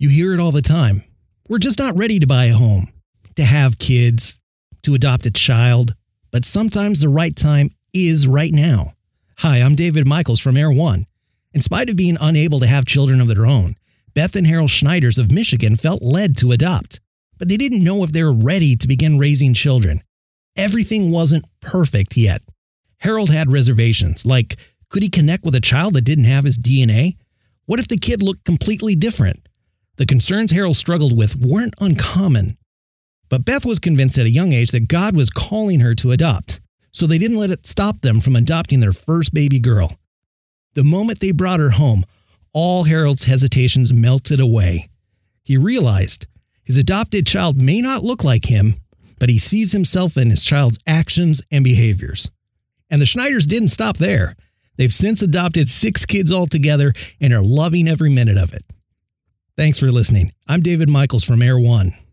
You hear it all the time. We're just not ready to buy a home, to have kids, to adopt a child, but sometimes the right time is right now. Hi, I'm David Michaels from Air1. In spite of being unable to have children of their own, Beth and Harold Schneiders of Michigan felt led to adopt, but they didn't know if they were ready to begin raising children. Everything wasn't perfect yet. Harold had reservations, like could he connect with a child that didn't have his DNA? What if the kid looked completely different? The concerns Harold struggled with weren't uncommon. But Beth was convinced at a young age that God was calling her to adopt, so they didn't let it stop them from adopting their first baby girl. The moment they brought her home, all Harold's hesitations melted away. He realized his adopted child may not look like him, but he sees himself in his child's actions and behaviors. And the Schneiders didn't stop there. They've since adopted six kids altogether and are loving every minute of it. Thanks for listening. I'm David Michaels from Air1.